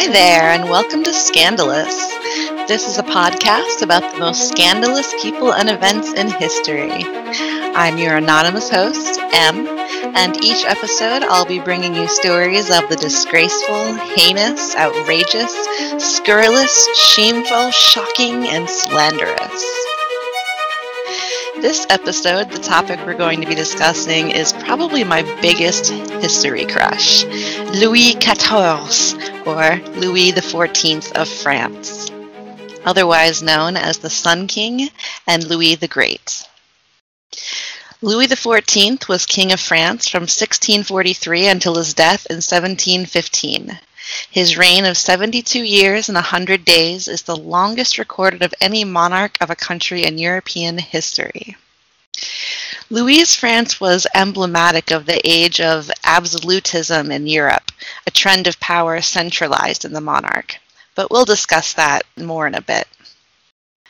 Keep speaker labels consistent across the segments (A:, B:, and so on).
A: Hi there, and welcome to Scandalous. This is a podcast about the most scandalous people and events in history. I'm your anonymous host, M, and each episode I'll be bringing you stories of the disgraceful, heinous, outrageous, scurrilous, shameful, shocking, and slanderous. This episode, the topic we're going to be discussing is probably my biggest history crush Louis XIV, or Louis XIV of France, otherwise known as the Sun King and Louis the Great. Louis XIV was King of France from 1643 until his death in 1715. His reign of 72 years and 100 days is the longest recorded of any monarch of a country in European history. Louis' France was emblematic of the age of absolutism in Europe, a trend of power centralized in the monarch. But we'll discuss that more in a bit.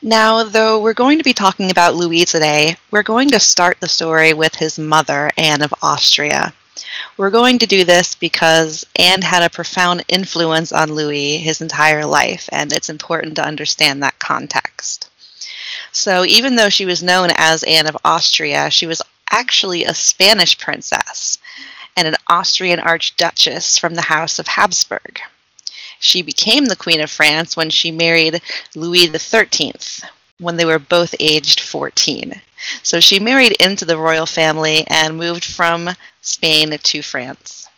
A: Now, though we're going to be talking about Louis today, we're going to start the story with his mother, Anne of Austria. We're going to do this because Anne had a profound influence on Louis his entire life, and it's important to understand that context. So, even though she was known as Anne of Austria, she was actually a Spanish princess and an Austrian archduchess from the House of Habsburg. She became the Queen of France when she married Louis XIII, when they were both aged 14. So she married into the royal family and moved from Spain to France.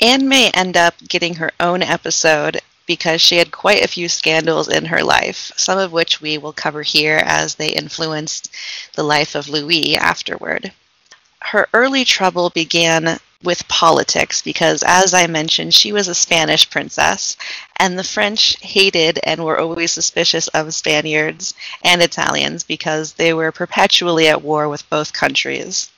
A: Anne may end up getting her own episode because she had quite a few scandals in her life, some of which we will cover here as they influenced the life of Louis afterward. Her early trouble began with politics because, as I mentioned, she was a Spanish princess, and the French hated and were always suspicious of Spaniards and Italians because they were perpetually at war with both countries.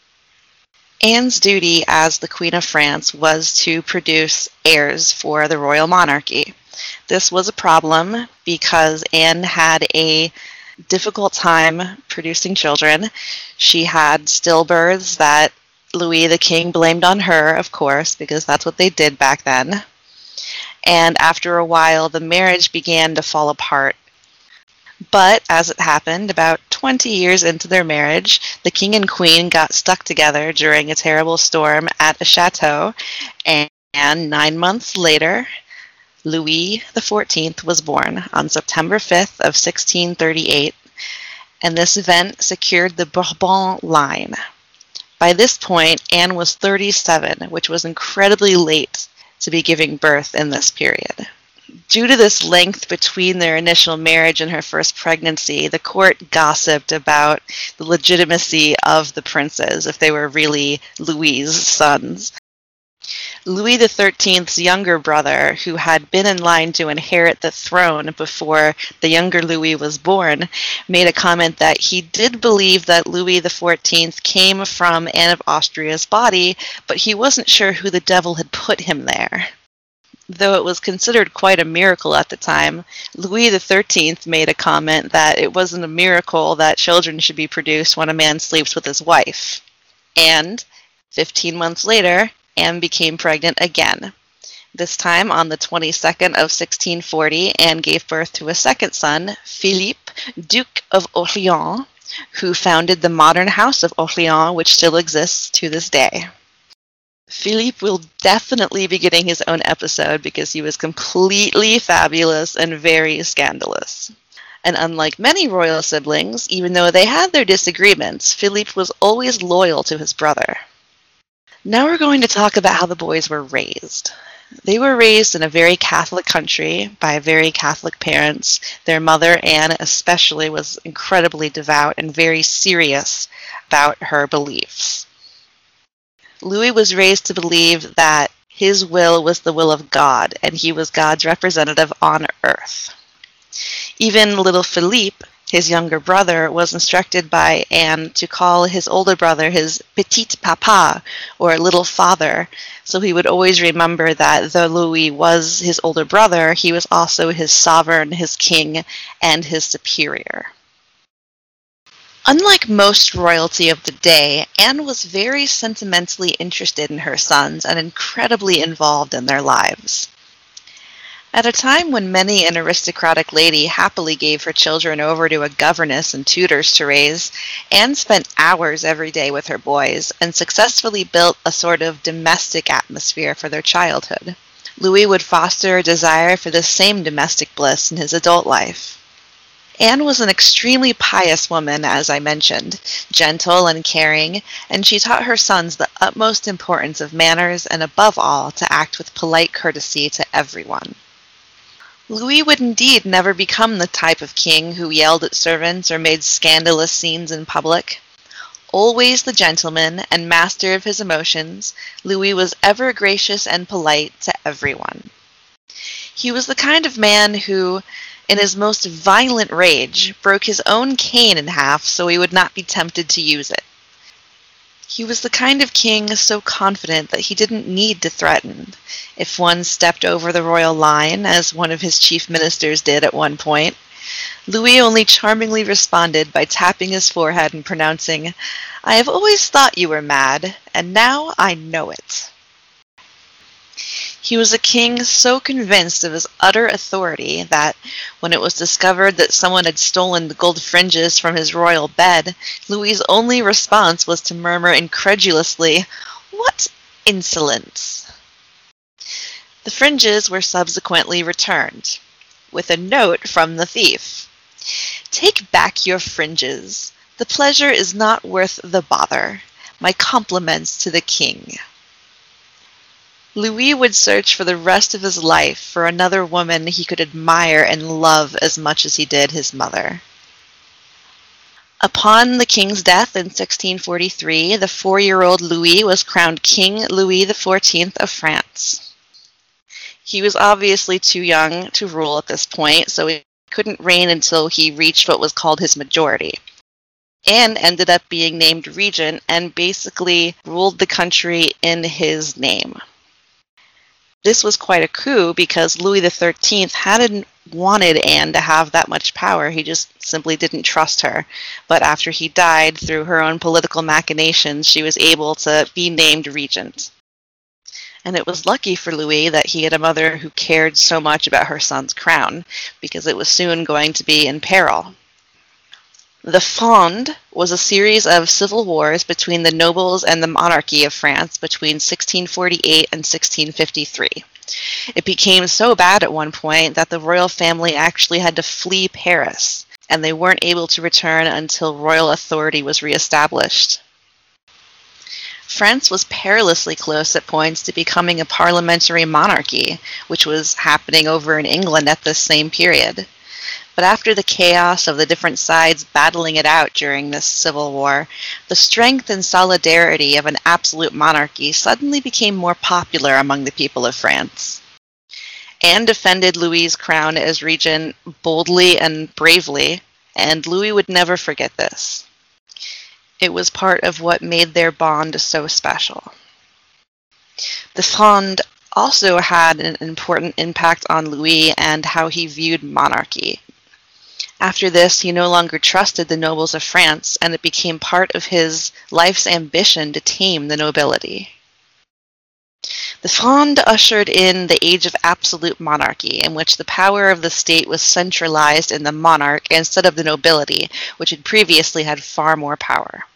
A: Anne's duty as the Queen of France was to produce heirs for the royal monarchy. This was a problem because Anne had a difficult time producing children. She had stillbirths that Louis the King blamed on her, of course, because that's what they did back then. And after a while, the marriage began to fall apart. But as it happened, about 20 years into their marriage, the king and queen got stuck together during a terrible storm at a chateau, and nine months later, Louis XIV was born on September 5th of 1638, and this event secured the Bourbon line. By this point, Anne was 37, which was incredibly late to be giving birth in this period. Due to this length between their initial marriage and her first pregnancy, the court gossiped about the legitimacy of the princes, if they were really Louis's sons. Louis XIII's younger brother, who had been in line to inherit the throne before the younger Louis was born, made a comment that he did believe that Louis XIV came from Anne of Austria's body, but he wasn't sure who the devil had put him there. Though it was considered quite a miracle at the time, Louis XIII made a comment that it wasn't a miracle that children should be produced when a man sleeps with his wife. And 15 months later, Anne became pregnant again. This time on the 22nd of 1640, Anne gave birth to a second son, Philippe, Duke of Orleans, who founded the modern House of Orleans, which still exists to this day. Philippe will definitely be getting his own episode because he was completely fabulous and very scandalous. And unlike many royal siblings, even though they had their disagreements, Philippe was always loyal to his brother. Now we're going to talk about how the boys were raised. They were raised in a very Catholic country by very Catholic parents. Their mother, Anne, especially, was incredibly devout and very serious about her beliefs. Louis was raised to believe that his will was the will of God and he was God's representative on earth. Even little Philippe his younger brother, was instructed by Anne to call his older brother his petit papa, or little father, so he would always remember that though Louis was his older brother, he was also his sovereign, his king, and his superior. Unlike most royalty of the day, Anne was very sentimentally interested in her sons and incredibly involved in their lives. At a time when many an aristocratic lady happily gave her children over to a governess and tutors to raise, Anne spent hours every day with her boys and successfully built a sort of domestic atmosphere for their childhood. Louis would foster a desire for this same domestic bliss in his adult life. Anne was an extremely pious woman, as I mentioned, gentle and caring, and she taught her sons the utmost importance of manners and above all to act with polite courtesy to everyone. Louis would indeed never become the type of king who yelled at servants or made scandalous scenes in public. Always the gentleman and master of his emotions, Louis was ever gracious and polite to everyone. He was the kind of man who, in his most violent rage, broke his own cane in half so he would not be tempted to use it. He was the kind of king so confident that he didn't need to threaten. If one stepped over the royal line, as one of his chief ministers did at one point, Louis only charmingly responded by tapping his forehead and pronouncing, I have always thought you were mad, and now I know it. He was a king so convinced of his utter authority that, when it was discovered that someone had stolen the gold fringes from his royal bed, Louis's only response was to murmur incredulously, What insolence! The fringes were subsequently returned, with a note from the thief. Take back your fringes. The pleasure is not worth the bother. My compliments to the king. Louis would search for the rest of his life for another woman he could admire and love as much as he did his mother. Upon the king's death in 1643, the four-year-old Louis was crowned King Louis XIV of France. He was obviously too young to rule at this point, so he couldn't reign until he reached what was called his majority. Anne ended up being named regent and basically ruled the country in his name. This was quite a coup because Louis XIII hadn't wanted Anne to have that much power. He just simply didn't trust her. But after he died, through her own political machinations, she was able to be named regent. And it was lucky for Louis that he had a mother who cared so much about her son's crown, because it was soon going to be in peril. The Fronde was a series of civil wars between the nobles and the monarchy of France between 1648 and 1653. It became so bad at one point that the royal family actually had to flee Paris, and they weren't able to return until royal authority was reestablished. France was perilously close at points to becoming a parliamentary monarchy, which was happening over in England at this same period. But after the chaos of the different sides battling it out during this civil war, the strength and solidarity of an absolute monarchy suddenly became more popular among the people of France. Anne defended Louis's crown as regent boldly and bravely, and Louis would never forget this. It was part of what made their bond so special. The Fronde also had an important impact on Louis and how he viewed monarchy. After this, he no longer trusted the nobles of France, and it became part of his life's ambition to tame the nobility. The Fronde ushered in the age of absolute monarchy, in which the power of the state was centralized in the monarch instead of the nobility, which had previously had far more power.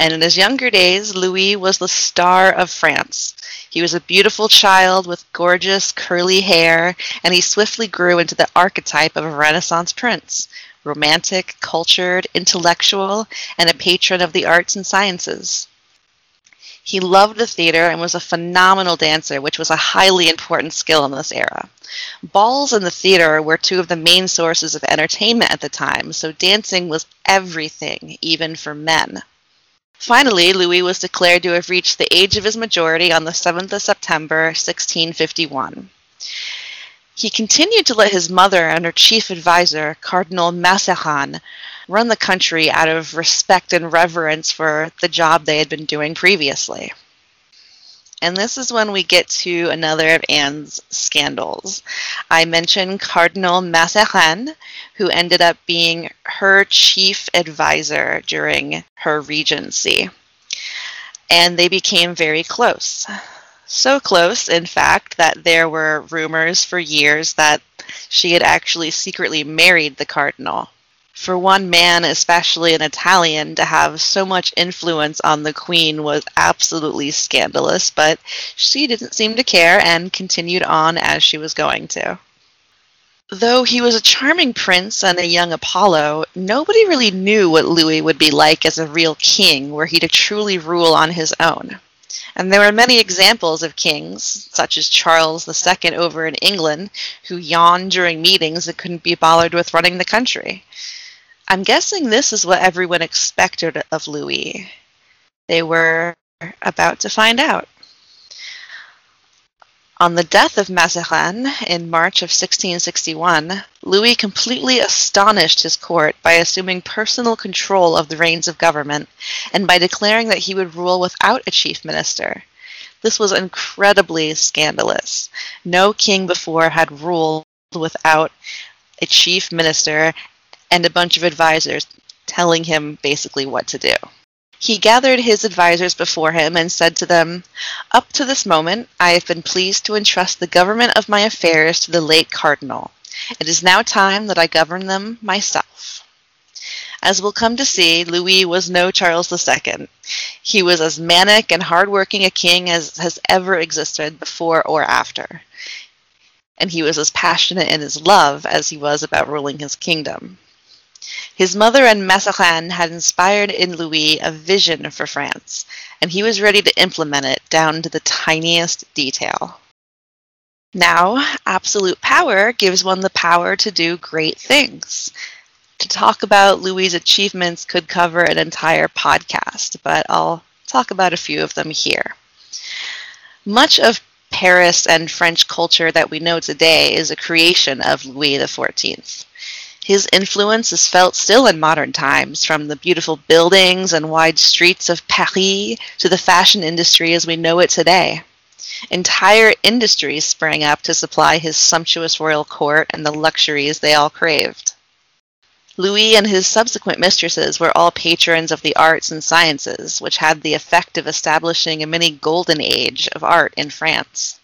A: And in his younger days, Louis was the star of France. He was a beautiful child with gorgeous curly hair, and he swiftly grew into the archetype of a Renaissance prince romantic, cultured, intellectual, and a patron of the arts and sciences. He loved the theater and was a phenomenal dancer, which was a highly important skill in this era. Balls and the theater were two of the main sources of entertainment at the time, so dancing was everything, even for men. Finally, Louis was declared to have reached the age of his majority on the 7th of September, 1651. He continued to let his mother and her chief advisor, Cardinal Mazarin, run the country out of respect and reverence for the job they had been doing previously. And this is when we get to another of Anne's scandals. I mentioned Cardinal Mazarin, who ended up being her chief advisor during her regency. And they became very close. So close, in fact, that there were rumors for years that she had actually secretly married the cardinal. For one man, especially an Italian, to have so much influence on the queen was absolutely scandalous, but she didn't seem to care and continued on as she was going to. Though he was a charming prince and a young Apollo, nobody really knew what Louis would be like as a real king, were he to truly rule on his own. And there were many examples of kings, such as Charles II over in England, who yawned during meetings and couldn't be bothered with running the country. I'm guessing this is what everyone expected of Louis. They were about to find out. On the death of Mazarin in March of 1661, Louis completely astonished his court by assuming personal control of the reins of government and by declaring that he would rule without a chief minister. This was incredibly scandalous. No king before had ruled without a chief minister and a bunch of advisors telling him basically what to do. He gathered his advisers before him and said to them, Up to this moment, I have been pleased to entrust the government of my affairs to the late cardinal. It is now time that I govern them myself. As we'll come to see, Louis was no Charles II. He was as manic and hardworking a king as has ever existed before or after. And he was as passionate in his love as he was about ruling his kingdom. His mother and Mazarin had inspired in Louis a vision for France, and he was ready to implement it down to the tiniest detail. Now, absolute power gives one the power to do great things. To talk about Louis' achievements could cover an entire podcast, but I'll talk about a few of them here. Much of Paris and French culture that we know today is a creation of Louis XIV. His influence is felt still in modern times, from the beautiful buildings and wide streets of Paris to the fashion industry as we know it today. Entire industries sprang up to supply his sumptuous royal court and the luxuries they all craved. Louis and his subsequent mistresses were all patrons of the arts and sciences, which had the effect of establishing a mini golden age of art in France.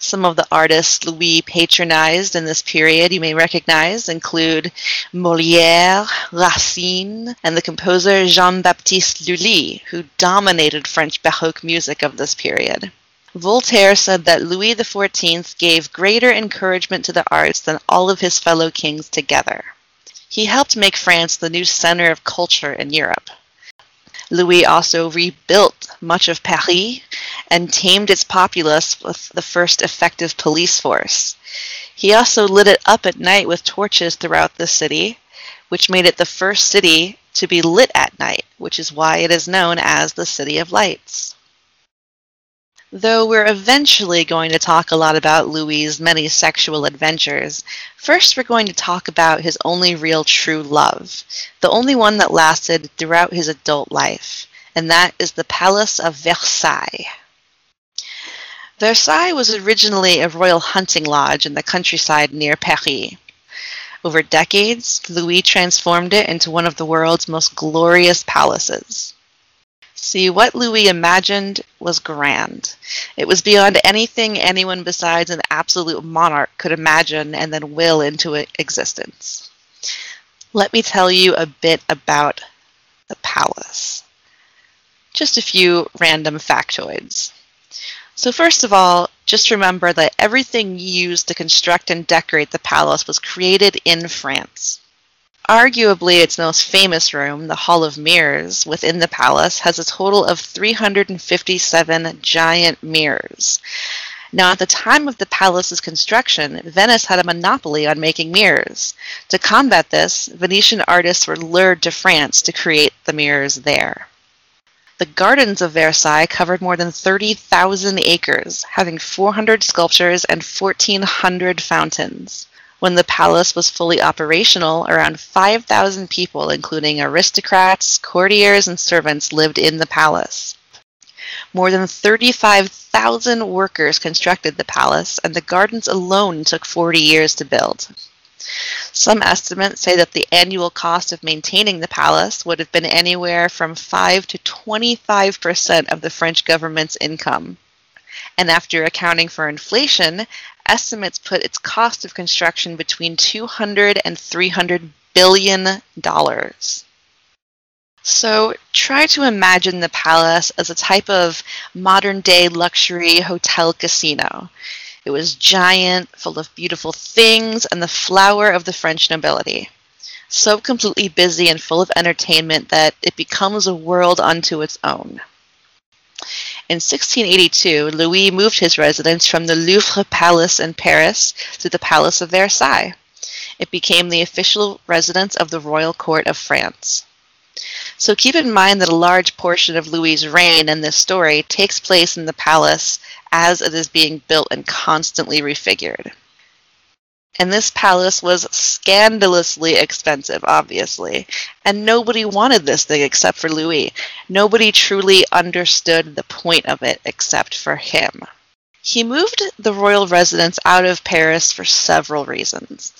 A: Some of the artists Louis patronized in this period you may recognize include Molière, Racine, and the composer Jean-Baptiste Lully, who dominated French Baroque music of this period. Voltaire said that Louis XIV gave greater encouragement to the arts than all of his fellow kings together. He helped make France the new center of culture in Europe. Louis also rebuilt much of Paris and tamed its populace with the first effective police force. He also lit it up at night with torches throughout the city, which made it the first city to be lit at night, which is why it is known as the City of Lights. Though we're eventually going to talk a lot about Louis's many sexual adventures, first we're going to talk about his only real true love, the only one that lasted throughout his adult life, and that is the Palace of Versailles. Versailles was originally a royal hunting lodge in the countryside near Paris. Over decades, Louis transformed it into one of the world's most glorious palaces. See, what Louis imagined was grand. It was beyond anything anyone besides an absolute monarch could imagine and then will into existence. Let me tell you a bit about the palace. Just a few random factoids. So first of all, just remember that everything used to construct and decorate the palace was created in France. Arguably its most famous room, the Hall of Mirrors, within the palace, has a total of 357 giant mirrors. Now, at the time of the palace's construction, Venice had a monopoly on making mirrors. To combat this, Venetian artists were lured to France to create the mirrors there. The gardens of Versailles covered more than 30,000 acres, having 400 sculptures and 1,400 fountains. When the palace was fully operational, around 5,000 people, including aristocrats, courtiers, and servants, lived in the palace. More than 35,000 workers constructed the palace, and the gardens alone took 40 years to build. Some estimates say that the annual cost of maintaining the palace would have been anywhere from 5 to 25 percent of the French government's income. and after accounting for inflation, estimates put its cost of construction between 200 and 300 billion dollars. So try to imagine the palace as a type of modern day luxury hotel casino. It was giant, full of beautiful things, and the flower of the French nobility. So completely busy and full of entertainment that it becomes a world unto its own. In 1682, Louis moved his residence from the Louvre Palace in Paris to the Palace of Versailles. It became the official residence of the royal court of France. So keep in mind that a large portion of Louis's reign in this story takes place in the palace as it is being built and constantly refigured. And this palace was scandalously expensive, obviously. And nobody wanted this thing except for Louis. Nobody truly understood the point of it except for him. He moved the royal residence out of Paris for several reasons.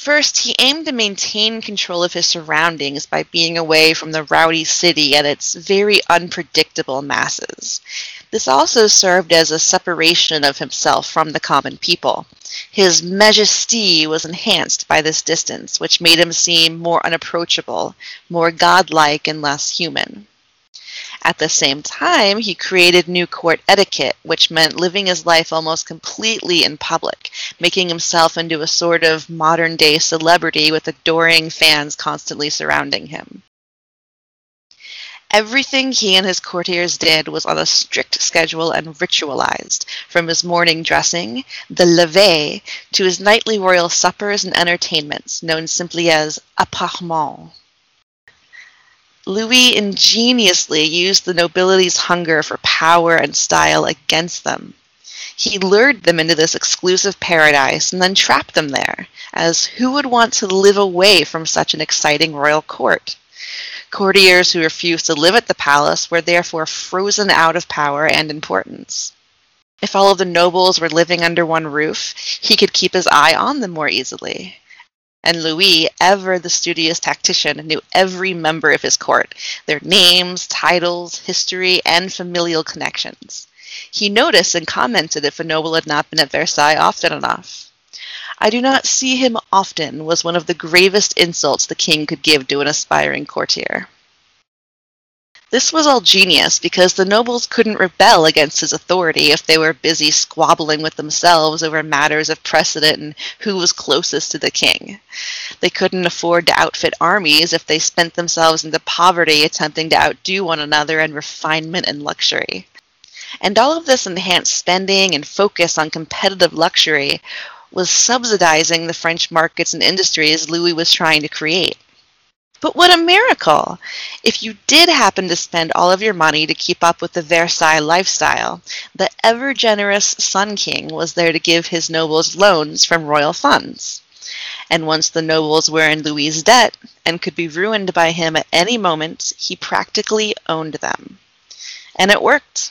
A: First, he aimed to maintain control of his surroundings by being away from the rowdy city and its very unpredictable masses. This also served as a separation of himself from the common people. His majesty was enhanced by this distance, which made him seem more unapproachable, more godlike, and less human. At the same time, he created new court etiquette, which meant living his life almost completely in public, making himself into a sort of modern day celebrity with adoring fans constantly surrounding him. Everything he and his courtiers did was on a strict schedule and ritualized, from his morning dressing, the levee, to his nightly royal suppers and entertainments, known simply as appartements. Louis ingeniously used the nobility's hunger for power and style against them. He lured them into this exclusive paradise and then trapped them there, as who would want to live away from such an exciting royal court? Courtiers who refused to live at the palace were therefore frozen out of power and importance. If all of the nobles were living under one roof, he could keep his eye on them more easily and Louis, ever the studious tactician, knew every member of his court, their names, titles, history, and familial connections. He noticed and commented if a noble had not been at Versailles often enough. I do not see him often was one of the gravest insults the king could give to an aspiring courtier. This was all genius because the nobles couldn't rebel against his authority if they were busy squabbling with themselves over matters of precedent and who was closest to the king. They couldn't afford to outfit armies if they spent themselves into poverty attempting to outdo one another in refinement and luxury. And all of this enhanced spending and focus on competitive luxury was subsidizing the French markets and industries Louis was trying to create. But what a miracle! If you did happen to spend all of your money to keep up with the Versailles lifestyle, the ever generous Sun King was there to give his nobles loans from royal funds. And once the nobles were in Louis's debt and could be ruined by him at any moment, he practically owned them. And it worked.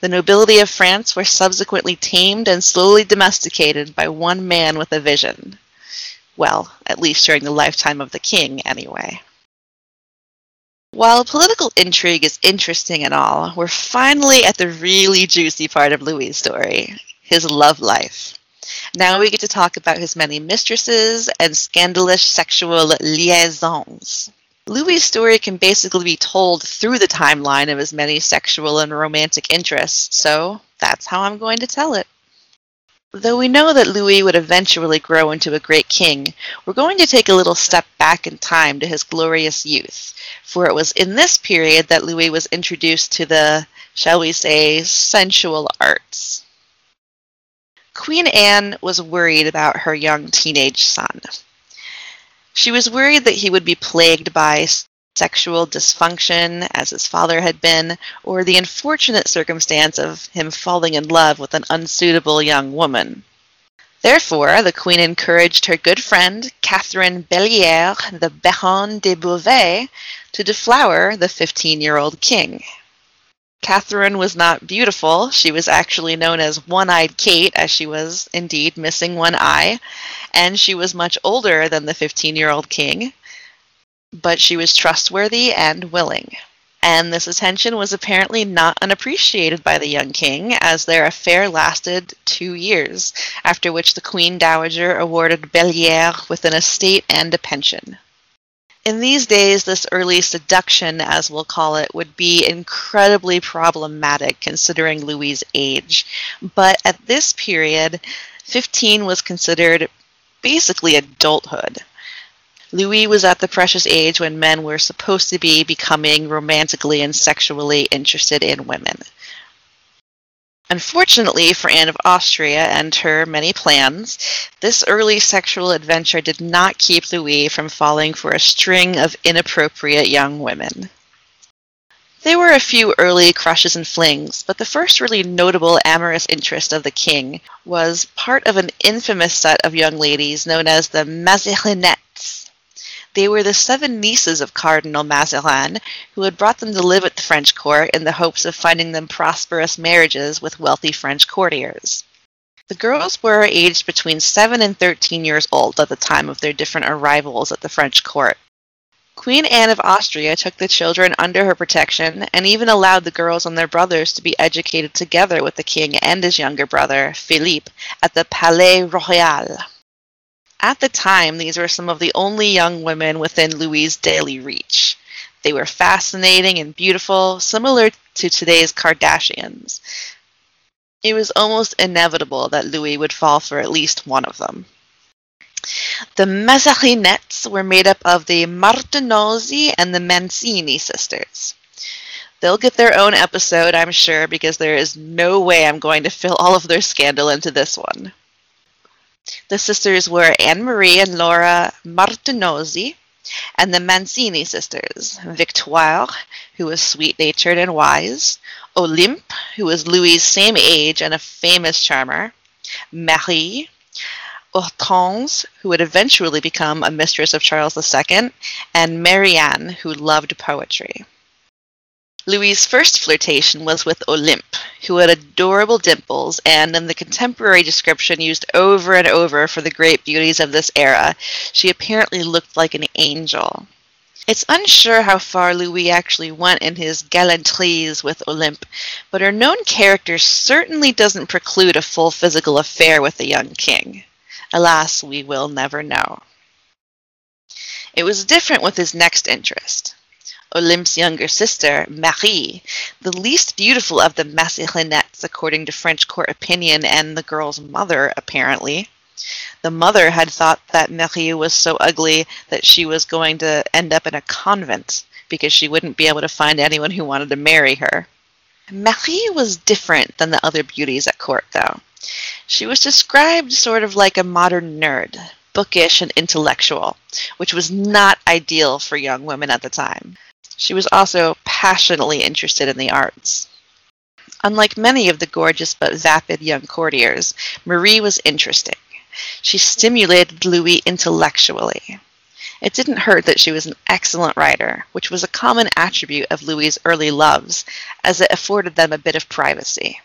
A: The nobility of France were subsequently tamed and slowly domesticated by one man with a vision. Well, at least during the lifetime of the king, anyway. While political intrigue is interesting and all, we're finally at the really juicy part of Louis' story his love life. Now we get to talk about his many mistresses and scandalous sexual liaisons. Louis' story can basically be told through the timeline of his many sexual and romantic interests, so that's how I'm going to tell it. Though we know that Louis would eventually grow into a great king, we're going to take a little step back in time to his glorious youth, for it was in this period that Louis was introduced to the, shall we say, sensual arts. Queen Anne was worried about her young teenage son. She was worried that he would be plagued by sexual dysfunction, as his father had been, or the unfortunate circumstance of him falling in love with an unsuitable young woman. Therefore, the queen encouraged her good friend, Catherine Belliere, the Baronne de Beauvais, to deflower the 15 year old king. Catherine was not beautiful. She was actually known as One Eyed Kate, as she was indeed missing one eye, and she was much older than the 15 year old king but she was trustworthy and willing. and this attention was apparently not unappreciated by the young king, as their affair lasted two years, after which the Queen Dowager awarded Bellière with an estate and a pension. In these days, this early seduction, as we'll call it, would be incredibly problematic considering Louis's age. But at this period, 15 was considered basically adulthood. Louis was at the precious age when men were supposed to be becoming romantically and sexually interested in women. Unfortunately for Anne of Austria and her many plans, this early sexual adventure did not keep Louis from falling for a string of inappropriate young women. There were a few early crushes and flings, but the first really notable amorous interest of the king was part of an infamous set of young ladies known as the Mazarinettes they were the seven nieces of Cardinal Mazarin, who had brought them to live at the French court in the hopes of finding them prosperous marriages with wealthy French courtiers. The girls were aged between 7 and 13 years old at the time of their different arrivals at the French court. Queen Anne of Austria took the children under her protection and even allowed the girls and their brothers to be educated together with the king and his younger brother, Philippe, at the Palais Royal. At the time, these were some of the only young women within Louis's daily reach. They were fascinating and beautiful, similar to today's Kardashians. It was almost inevitable that Louis would fall for at least one of them. The Mazarinettes were made up of the Martinozzi and the Mancini sisters. They'll get their own episode, I'm sure, because there is no way I'm going to fill all of their scandal into this one. The sisters were Anne Marie and Laura Martinozzi, and the Mancini sisters, Victoire, who was sweet natured and wise, Olympe, who was Louis's same age and a famous charmer, Marie, Hortense, who would eventually become a mistress of Charles II, and Marianne, who loved poetry. Louis's first flirtation was with Olympe, who had adorable dimples and, in the contemporary description used over and over for the great beauties of this era, she apparently looked like an angel. It's unsure how far Louis actually went in his gallantries with Olympe, but her known character certainly doesn't preclude a full physical affair with the young king. Alas, we will never know. It was different with his next interest. Olympe's younger sister, Marie, the least beautiful of the Mazarinettes according to French court opinion and the girl's mother, apparently. The mother had thought that Marie was so ugly that she was going to end up in a convent because she wouldn't be able to find anyone who wanted to marry her. Marie was different than the other beauties at court, though. She was described sort of like a modern nerd, bookish and intellectual, which was not ideal for young women at the time. She was also passionately interested in the arts. Unlike many of the gorgeous but vapid young courtiers, Marie was interesting. She stimulated Louis intellectually. It didn't hurt that she was an excellent writer, which was a common attribute of Louis's early loves, as it afforded them a bit of privacy.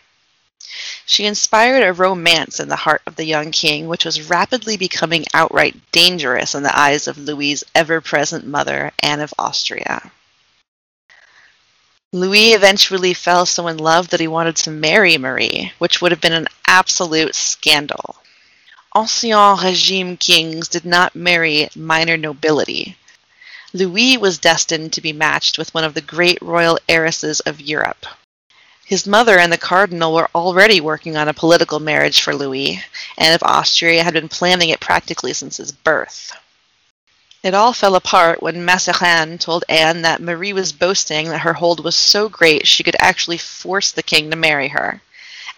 A: She inspired a romance in the heart of the young king, which was rapidly becoming outright dangerous in the eyes of Louis's ever present mother, Anne of Austria. Louis eventually fell so in love that he wanted to marry Marie, which would have been an absolute scandal. Ancien regime kings did not marry minor nobility. Louis was destined to be matched with one of the great royal heiresses of Europe. His mother and the cardinal were already working on a political marriage for Louis, Anne of Austria had been planning it practically since his birth. It all fell apart when Mazarin told Anne that Marie was boasting that her hold was so great she could actually force the king to marry her.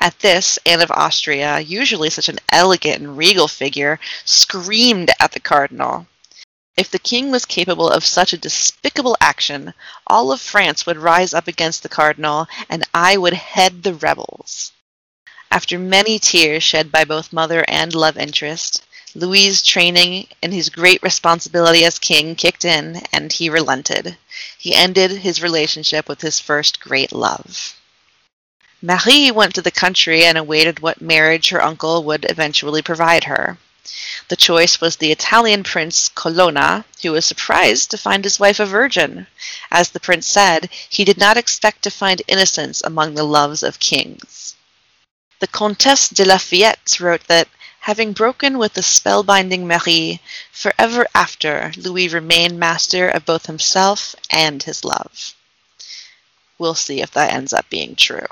A: At this, Anne of Austria, usually such an elegant and regal figure, screamed at the cardinal. If the king was capable of such a despicable action, all of France would rise up against the cardinal, and I would head the rebels. After many tears shed by both mother and love interest, Louis's training and his great responsibility as king kicked in, and he relented. He ended his relationship with his first great love. Marie went to the country and awaited what marriage her uncle would eventually provide her. The choice was the Italian prince Colonna, who was surprised to find his wife a virgin. As the prince said, he did not expect to find innocence among the loves of kings. The Comtesse de Lafayette wrote that, having broken with the spellbinding Marie, forever after Louis remained master of both himself and his love. We'll see if that ends up being true.